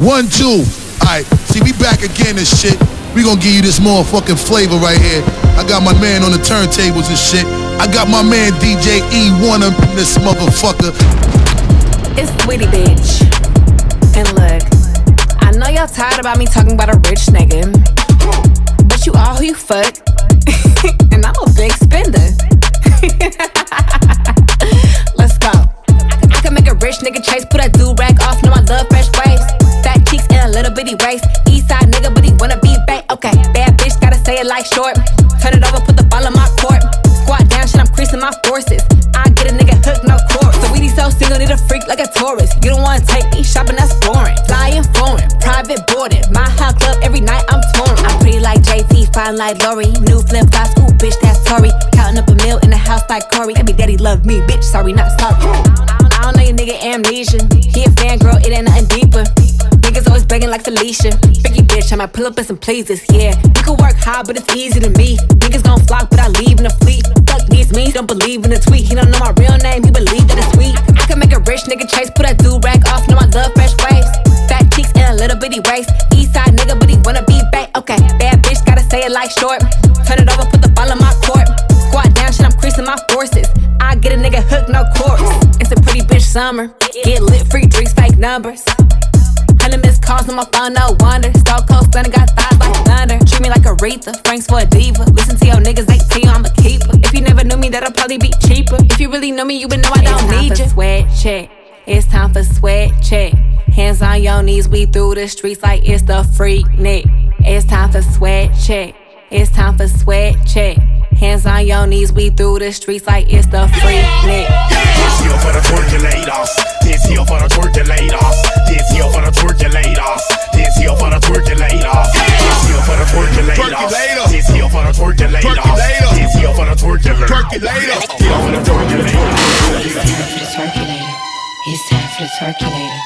One, two. Alright, see, we back again and shit. We gonna give you this motherfucking flavor right here. I got my man on the turntables and shit. I got my man DJ E1 up in this motherfucker. It's Saweetie Bitch. And look, I know y'all tired about me talking about a rich nigga. But you all who you fuck. and I'm a big spender. Let's go. I can make a rich nigga chase, Okay, bad bitch, gotta say it like short. Turn it over, put the ball in my court. Squat down, shit, I'm creasing my forces. I get a nigga hooked, no court. So we need so single, need a freak like a tourist. You don't wanna take me shopping, that's boring. Flying foreign, private boarding. My hot club every night, I'm touring. I'm pretty like JT, fine like Lori. New flip flop school, bitch, that's Tory. Counting up a meal in the house like Corey. Baby daddy love me, bitch, sorry, not sorry. I don't know your nigga amnesia. Like Felicia. Freaky bitch, I might pull up in some pleases, yeah. You can work hard, but it's easy to me. Niggas gon' flock, but I leave in a fleet. Fuck these me, don't believe in the tweet. He don't know my real name, he believe that it's sweet. I can make a rich nigga chase, put that do rag off, know I love fresh waves. Fat cheeks and a little bitty waist. East side nigga, but he wanna be back. Okay, bad bitch, gotta say it like short. Turn it over, put the ball in my court. Squat down, shit, I'm creasing my forces. I get a nigga hooked, no course. It's a pretty bitch summer. Get lit, free drinks, fake numbers. Hundred missed calls on my phone, no wonder. Stone cold stunner, got thighs like thunder. Treat me like Aretha, Frank's for a diva. Listen to your niggas, they tell you I'm a keeper. If you never knew me, that'll probably be cheaper. If you really know me, you would know I don't it's need you. Sweat check. It's time for sweat check. Hands on your knees, we through the streets like it's the Freaknik. It's time for sweat check. It's time for sweat check. Hands on your knees, we through the streets like it's the freak nick. This here for the twerkulators. This here for the twerkulators. This here for the twerkulators. This here for the twerkulators. This here for the twerkulators. This here for the twerkulators. This here for the twerkulators. Here for the twerkulators. It's time for the circulator. It's time for the circulator.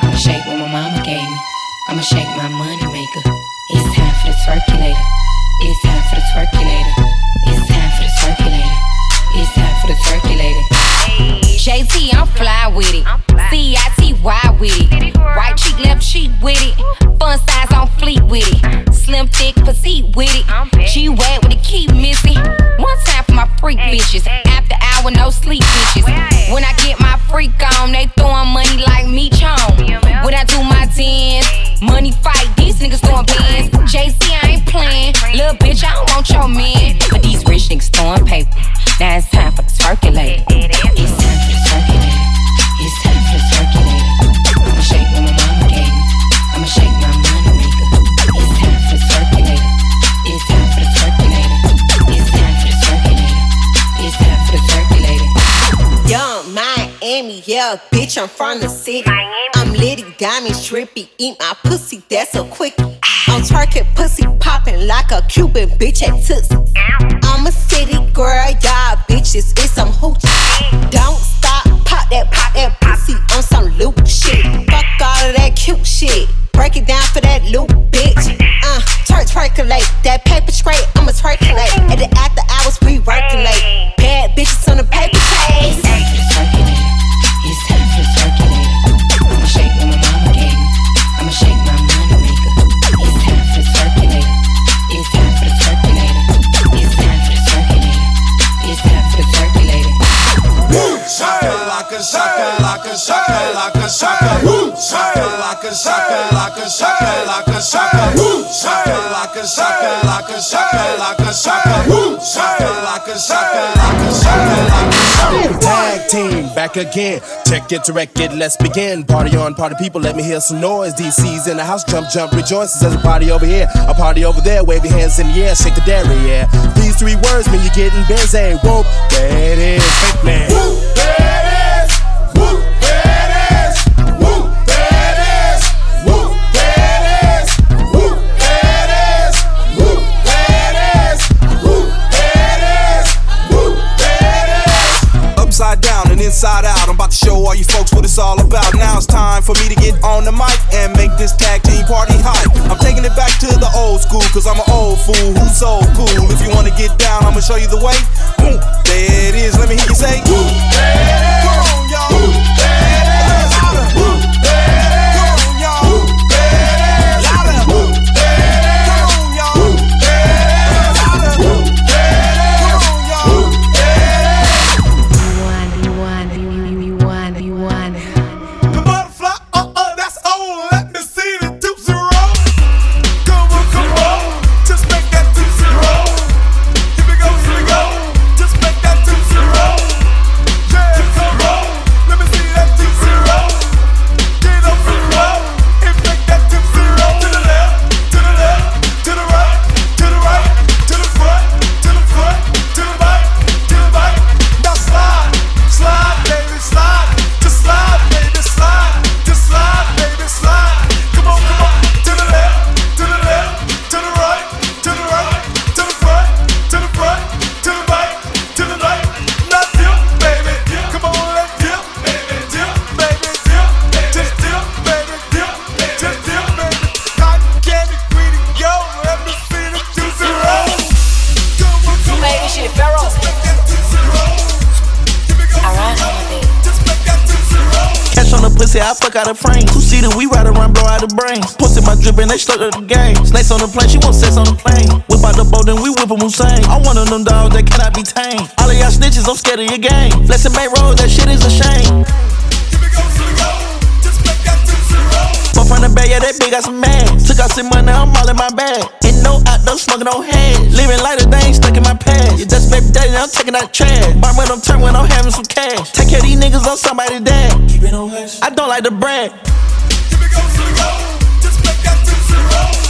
I'ma shake what my mama gave me. I'ma shake my money maker. It's time for the circulator. It's time for the circulator. It's time for the circulator. It's time for the circulator. JT, I'm fly with it. C-I-T-Y with it. Right cheek, left cheek with it. Fun size on fleet with it. Slim, thick, petite with it. G wet with it, I'm from the city. I'm litty, diamond, trippy, eat my pussy, that's a quickie. I'm twerking pussy popping like a Cuban bitch at Tootsie. I'm a city girl, y'all bitches, it's some hoochie. Again. Check it, direct it, let's begin. Party on, party people, let me hear some noise. DC's in the house, jump, jump, rejoices. There's a party over here, a party over there. Wave your hands in the air, shake the dairy, yeah. These three words mean you're getting busy. Whoop, it is, fitness. Upside about to show all you folks what it's all about. Now it's time for me to get on the mic and make this tag team party hot. I'm taking it back to the old school, cause I'm an old fool who's so cool. If you wanna get down, I'ma show you the way. Boom, there it is. Let me hear you say. On, y'all. Come on, I fuck out of frame. Two seater, we ride around, blow out the brains. Pussy my drip and they stuck up the game. Snakes on the plane, she want sex on the plane. Whip out the boat, then we whip 'em Hussein. I'm one of them dogs that cannot be tamed. All of y'all snitches, I'm scared of your game. Blessing make road, that shit is a shame. Fuck from the bag, yeah, that big got some man. Took out some money, I'm all in my bag. No outdoor smoking no hands. Living like they ain't stuck in my past. You just baby daddy, I'm taking out trash. Buy when I'm turn when I'm having some cash. Take care of these niggas on somebody's dad. Keep it on hush. I don't like to brag.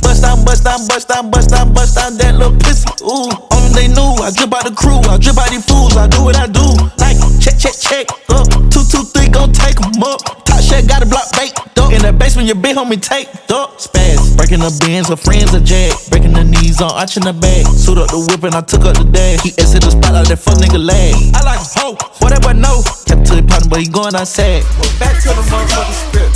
Bust down, bust down, bust down, bust down, bust down that little pussy. Ooh, only they knew. I drip out the crew, I drip out these fools, I do what I do. Like, check, check, check, up. Two, two, three, gon' take 'em up. Top shit got a block baked up. In the basement, your big homie take up. Spaz, breaking the bins, her friends are jag. Breaking the knees on, arching the bag. Suit up the whip and I took up the dash. He exit the spot like that fuck nigga lag. I like a hoe, whatever, no. Kept to the partner, but he going outside. Well, back to the motherfucking script.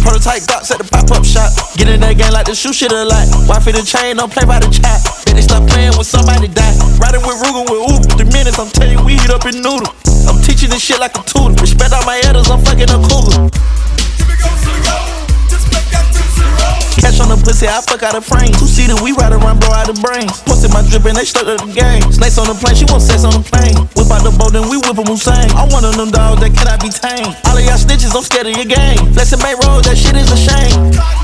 Prototype box at the pop up shop. Get in that game like the shoe shit a lot. Wife the chain, don't play by the chat. Bet they stop playing when somebody die. Riding with Rugen with Uber. Three minutes, I'm telling you, we heat up in noodle. I'm teaching this shit like a tutor. Respect all my elders, I'm fucking a cougar. Catch on the pussy, I fuck out of frame. Two seater, we ride around, blow out the brains. Pussy my drip and they stuck to the game. Snakes on the plane, she want sex on the plane. Whip out the boat, then we whip 'em Hussein. I'm one of them dogs that cannot be tamed. All of y'all snitches, I'm scared of your game. Flexing make road, that shit is a shame.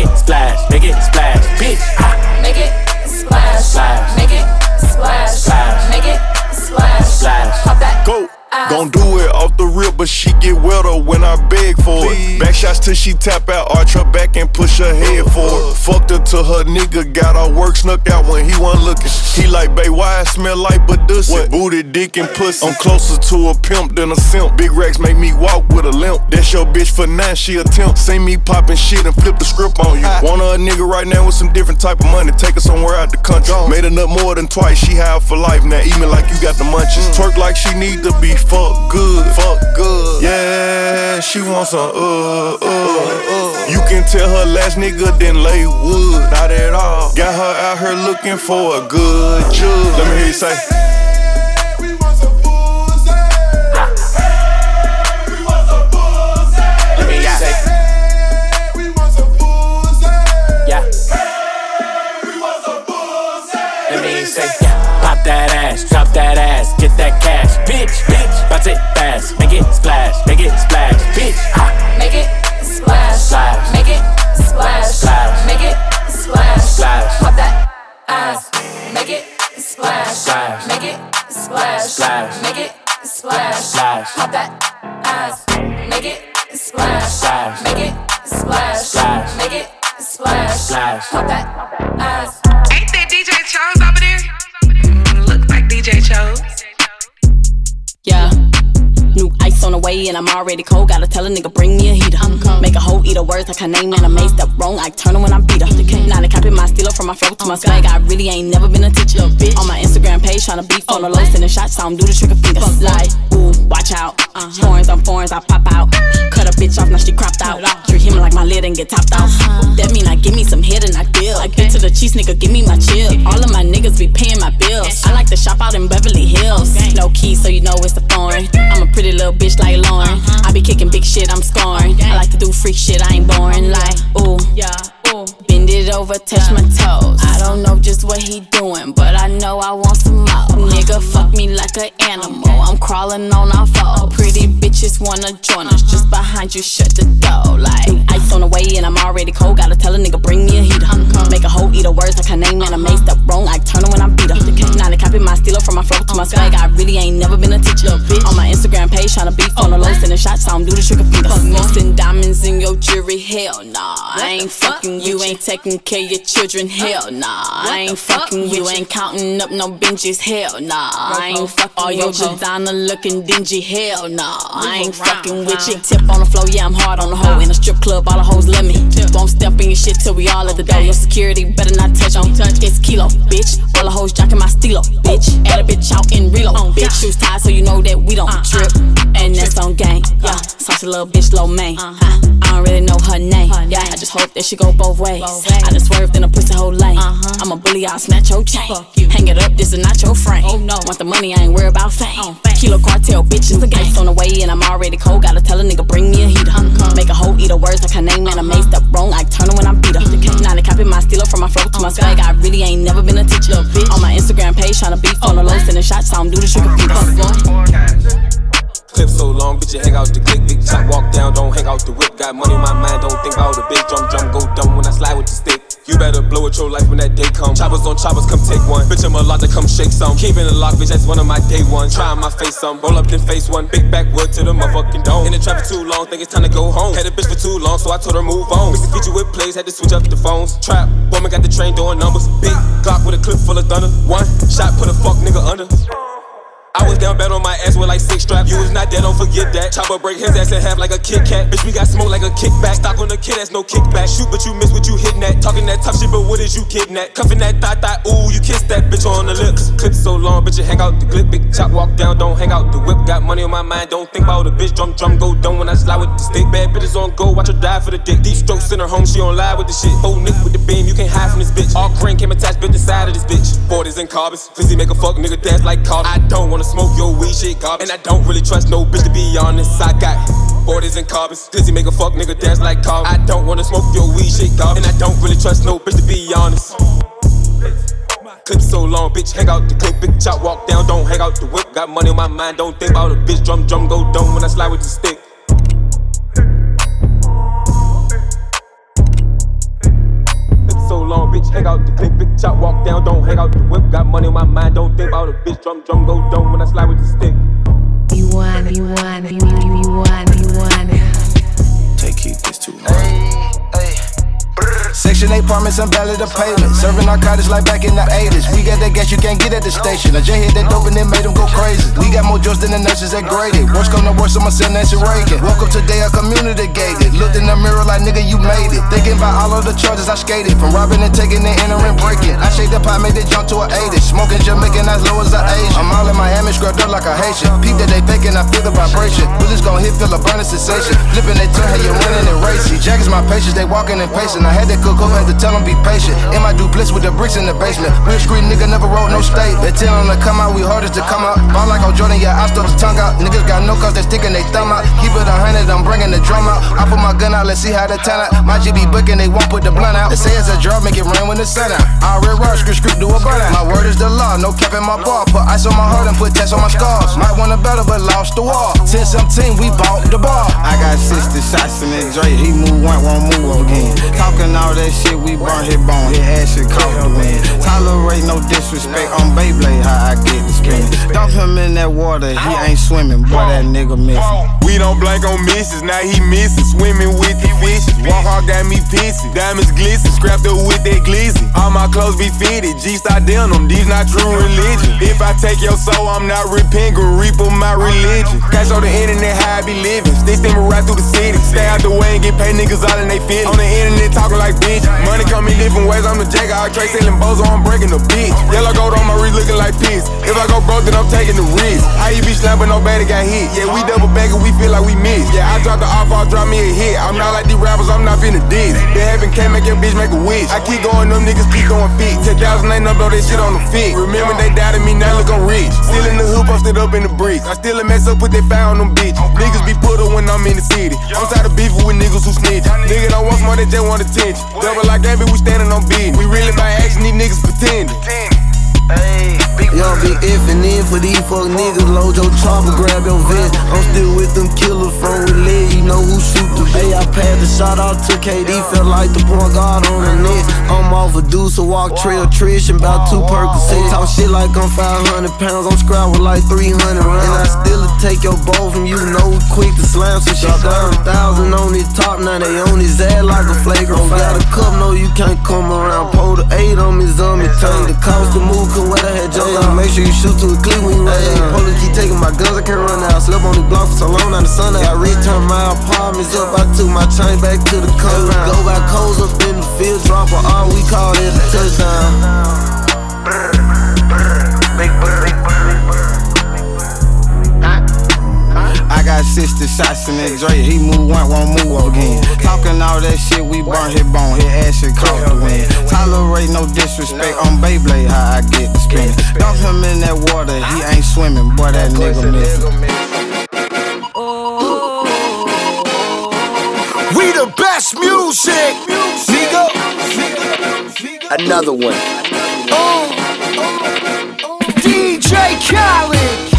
Make it splash, make it splash, bitch. Gon' do it off the rip, but she get wetter when I beg for it. Back shots till she tap out, arch her back and push her head forward. Fucked her till her nigga got her work snuck out when he wasn't looking. He like, babe, why I smell like Badussy? Booty, dick, and pussy. I'm closer to a pimp than a simp. Big racks make me walk with a limp. That's your bitch for nine, she attempt. See me poppin' shit and flip the script on you. Want her a nigga right now with some different type of money. Take her somewhere out the country. Made nut more than twice. She high for life now. Eat me like you got the munchies. Twerk like she need to be fuck good. Fuck good. Yeah, she wants some uh, uh, uh. You can tell her last nigga didn't lay wood. Not at all. Got her out here looking for a good judge. Let me hear you say. It and I'm already cold. Gotta tell a nigga bring me a heater. Make a hoe eater words like her name and I made step wrong. I turn her when I beat her. Now they copy my stealer from my flow to my swag. I really ain't never been a teacher. On my Instagram page, tryna beef on the low, sending shots, so I'm do the trigger fingers. Like, ooh, watch out. Horns on foreigns, I pop out. Cut a bitch off, now she cropped out. Treat him like my lid and get topped off. That mean I give me some head and I deal. I get to the cheese, nigga, give me my chill. All of my niggas be paying my bills. I like to shop out in Beverly Hills. No keys, so you know it's the foreign. I'm a pretty little bitch like Lauren. I be kicking big shit, I'm scoring. I like to do freak shit, I ain't boring. Like, ooh, yeah, over, touch my toes. I don't know just what he doing, but I know I want some more. Nigga, fuck me like an animal. I'm crawling on our foe. Pretty bitches wanna join us. Just behind you, shut the door. Like, ice on the way, and I'm already cold. Gotta tell a nigga, bring me a heater. Make a hoe eat her words like her name, and I made step wrong. I turn her when I beat her. Now they copy my stealer from my flow to my swag. I really ain't never been a teacher. On my Instagram page, tryna beef on the low, sending shots, so I'm do the trick trigger fingers. Mixing diamonds in your jewelry, hell nah. I ain't fucking you, ain't taking care your children, hell nah. I ain't fucking you, ain't counting up no binges, hell nah. I ain't fucking all your designer looking dingy, hell nah. I ain't fucking with you. Tip on the floor, yeah, I'm hard on the hoe. In a strip club, all the hoes love me. Won't step in your shit till we all at the door. Your security better not touch on. Touch. It's kilo, bitch. All the hoes jocking my stilo, bitch. Add a bitch out in reload, bitch. Shoes tied so you know that we don't trip. And that's on gang, yeah. Saucy little bitch, low main. I don't really know her name, yeah. I just hope that she go both ways. I just swerved in a pussy whole lane. I'm a bully, I'll snatch your chain. Hang it up, this is not your frame. Want the money, I ain't worried about fame. Kilo cartel, bitch, it's a game. on the way, and I'm already cold. Gotta tell a nigga, bring me a heater. Make a hoe eat her words like her name, and I made step wrong. I turn her when I beat her. Now they copy my stealer from my flow to my swag. I really ain't never been a teacher. On my Instagram page, tryna beef on the low, sending shots, so I'm do the trigger finger. Clip so long, bitch, you hang out the click. Big chop, walk down, don't hang out the whip. Got money in my mind, don't think about a bitch. drum, drum, go dumb when I slide with the stick. Better blow it your life when that day come. Choppers on choppers, come take one. Bitch, I'm a lot to come shake some. Keeping the lock, bitch, that's one of my day ones. Trying my face some. Roll up, then face one. Big backwood to the motherfucking dome. In the traffic too long, think it's time to go home. Had a bitch for too long, so I told her move on. Mix the feature with plays, had to switch up the phones. Trap, woman got the train doing numbers. Big Glock with a clip full of thunder. One shot, put a fuck nigga under. I was down bad on my ass with like six straps. You was not dead, don't forget that. Chopper break his ass in half like a Kit Kat. Bitch, we got smoke like a kickback. Stock on the kid, that's no kickback. Shoot, but you miss what you hitting at. Talking that tough shit, but what is you getting at? Cuffing that thigh thigh, ooh, you kiss that bitch on the lips. Clip so long, bitch, you hang out the clip. Big chop, walk down, don't hang out the whip. Got money on my mind, don't think about a bitch. Drum, drum, go down when I slide with the stick. Bad bitches on go, watch her die for the dick. Deep strokes in her home, she on live with the shit. Full nick with the beam, you can't hide from this bitch. All green came attached, bitch, the side of this bitch. 40s and carbons, Glizzy make a fuck nigga dance like Carter. I don't wanna smoke your weed shit garbage. And I don't really trust no bitch to be honest. I got 40s and carbons. Glizzy make a fuck nigga dance like Carl. I don't wanna smoke your weed shit garbage. And I don't really trust no bitch to be honest. Clip so long, bitch, hang out the clip, big chop, walk down, don't hang out the whip. Got money on my mind, don't think about a bitch, drum, drum, go dumb when I slide with the stick. Long, bitch, hang out the clip, big chop, walk down, don't hang out the whip. Got money on my mind, don't think about a bitch, drum, drum, go dumb when I slide with the stick. You want, you want, you, you, you want, you want. Take keep this too hard. Section 8 apartments and valley the pavement. Serving narcotics like back in the 80s. We got that gas you can't get at the station. I just hit that dope and it made them go crazy. We got more drugs than the nurses that graded. Worst come to worst, I'ma send Nancy Reagan. Woke up today, community gated. Looked in the mirror like nigga, you made it. Thinking about all of the charges I skated. From robbing and taking the inner and entering, breaking. I shake the pot, made it jump to a 80. Smoking Jamaican as low as an Asian. I'm all in Miami, scrubbed up like a Haitian. Peep that they faking, I feel the vibration. Bullets gon' hit, feel a burning sensation. Flipping they turn, how you winning and racing. Jackets my patience, they walking and pacing. I had that cook up, had to tell them be patient. In my duplex with the bricks in the basement. Real street nigga never wrote no state. They tell them to come out, we hardest to come out. Ball like on Jordan, yeah, I stuck the tongue out. Niggas got no cause they sticking they thumb out. Keep it a hundred, I'm bringing the drum out. I put my gun out, let's see how they turn out. My GB booking, they won't put the blunt out. They say it's a drop, make it rain when the sun out. I read raw, script, script, do a burn out. My word is the law, no cap in my bar. Put ice on my heart and put tests on my scars. Might want a battle, but lost the war. 10 17, we bought the bar. I got 60 shots in that Drake, he move one, won't move again. Talking all that shit, we burn his bone, his ass shit caught the wind. Tolerate no disrespect on Beyblade, how I get the spin. Dump him in that water, he ain't swimming, boy, that nigga missing. We don't blank on misses, now he missing. Swimming with the fishes. Walk hard got me pissy. Diamonds glisten, scrapped up with that glizzy. All my clothes be fitted, G-Star denim, these not true religion. If I take your soul, I'm not repenting, reaper my religion. Cash on the internet, how I be living. Stay steaming right through the city. Stay out the way and get paid niggas all in they feelings. On the internet, talking like bitch. Money come in different ways, I'm the jack. I trade selling bozo, I'm breaking the bitch. Yellow gold on my wrist looking like piss. If I go broke, then I'm taking the risk. How you be slapping, nobody got hit. Yeah, we double back we feel like we missed. Yeah, I dropped the off, I'll drop me a hit. I'm not like these rappers, I'm not finna diss. Been having can't make your bitch make a wish. I keep going, them niggas keep going fit. 10,000 ain't no blow that shit on the fit. Remember they doubted me, now look I'm rich. Still in the hoop, posted up in the bricks. I still a mess up, put that fire on them bitch. Niggas be put up when I'm in the city. I'm tired of beefing with niggas who snitch. Nigga don't want more, they just want attention. Double like Gabby, we standing on beat. We really by action, these niggas pretending. Young big F and N for these fuck niggas. Load your chopper, grab your vest. I'm still with them killers from with lead. You know who shoot the Hey, I passed the shot out to KD. Felt like the point guard on the net. I'm off a deuce, a walk trail, Trish, and about two Percocets. Talk shit like I'm 500 pounds. I'm scrapped with like 300 rounds. And I still take your bowl from you. Know quick to slam some shit down. Thousand on his top, now they on his ass like a flagrant. Don't Got a cup, no, you can't come around. Pull the eight on me, zombie. Turn uh, the cost to move, cause what I had Joe Make sure you shoot to a clip when you run out. Police keep taking my guns, I can't run out. Slept on the block for so long, now the sun out. Got rich, turn my apartments up. I took my chain back to the compound. Go back coals up in the field, drop a R, we call it a touchdown. Got 60 shots in that Dre. He move one, won't move again. Talking all that shit, we burn his bone. His ass shit caught the wind. Tolerate no disrespect on Beyblade, how I get the spinning. Dump him in that water, he ain't swimming. Boy, that nigga missing. We the best music, nigga. Another one. Oh. Oh. Oh. DJ Khaled.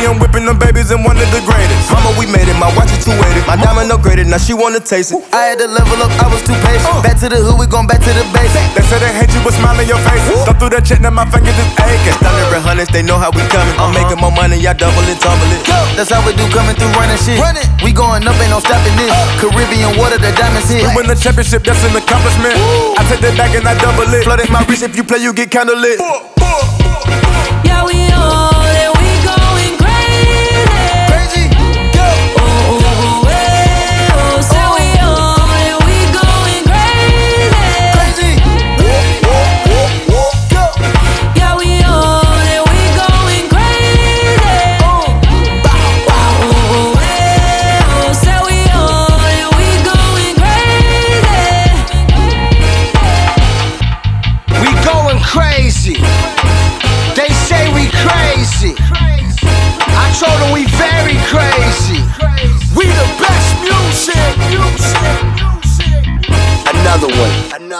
Time to. I'm whipping them babies and one of the greatest. Mama, we made it. My watch is 280. My diamond upgraded. Now she wanna taste it. I had to level up, I was too patient. Uh. Back to the hood, we gon' back to the basics. They said they hate you, but smile in your face. Thumb through that check, now my fingers is aching. Thunder and hundreds, they know how we coming. I'm uh-huh. making more money, y'all double it, tumble it. That's how we do coming through running shit. Run it. We going up, ain't no stopping this. Uh. Caribbean water, the diamonds hit. We win the championship, that's an accomplishment. I take that back and I double it. Flooded my wrist, if you play, you get kinda lit. Yeah, we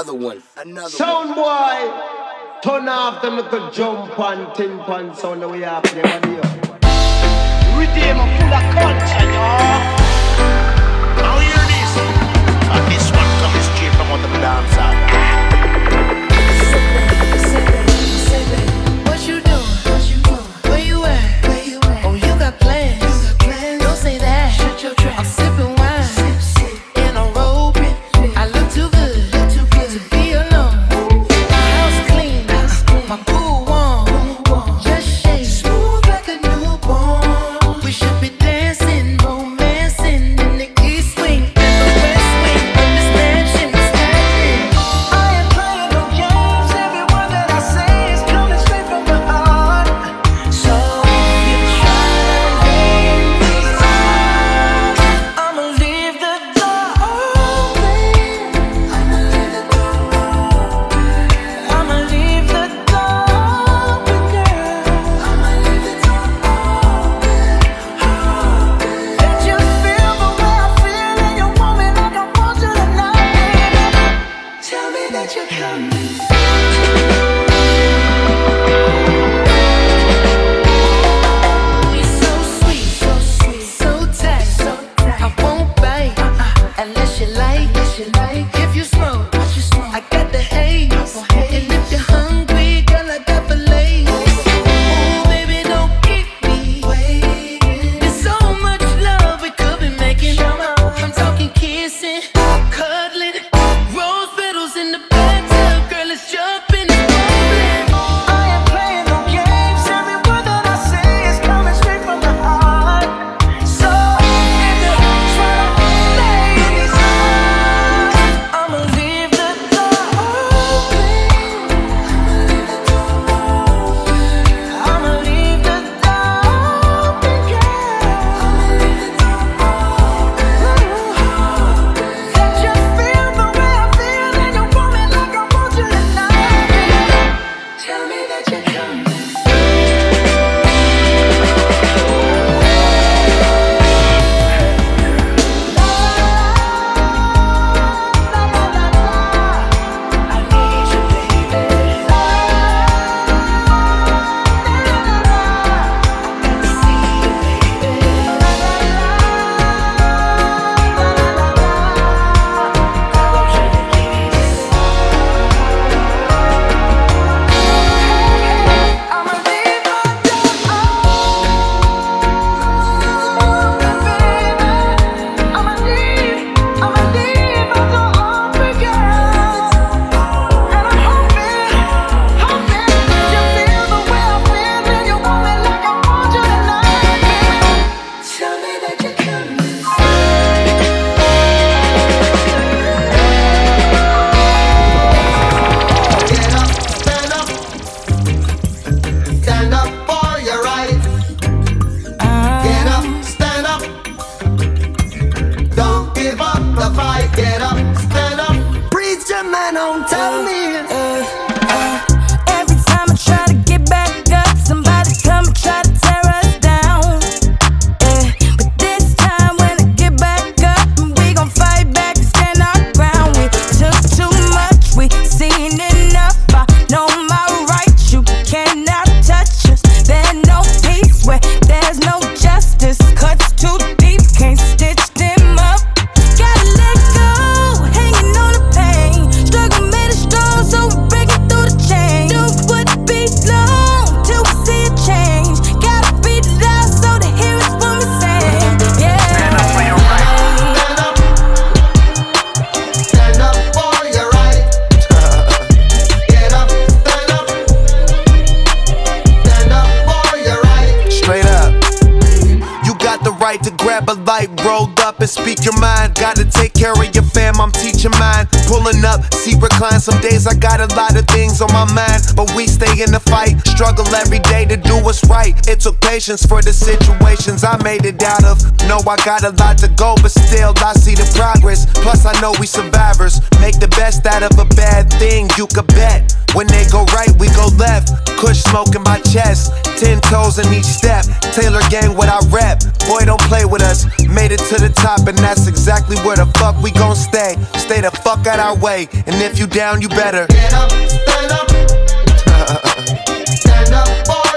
another one. Another Sound boy, turn off them little jump and tin pan sound the way up. there. Redeem a full of culture, y'all. Now hear this. And this one comes straight from on the dance and this You come. change your mind. Pulling up, see recline. Some days I got a lot of things on my mind, but we stay in the fight. Struggle every day to do what's right. It took patience for the situations I made it out of. No, I got a lot to go, but still I see the progress. Plus, I know we survivors. Make the best out of a bad thing, you could bet. When they go right, we go left. Kush smoke in my chest. Ten toes in each step. Taylor gang, what I rep. Boy, don't play with us. Made it to the top, and that's exactly where the fuck we gon' stay. Stay the fuck out our way, and if you down, you better get up, stand up, stand up.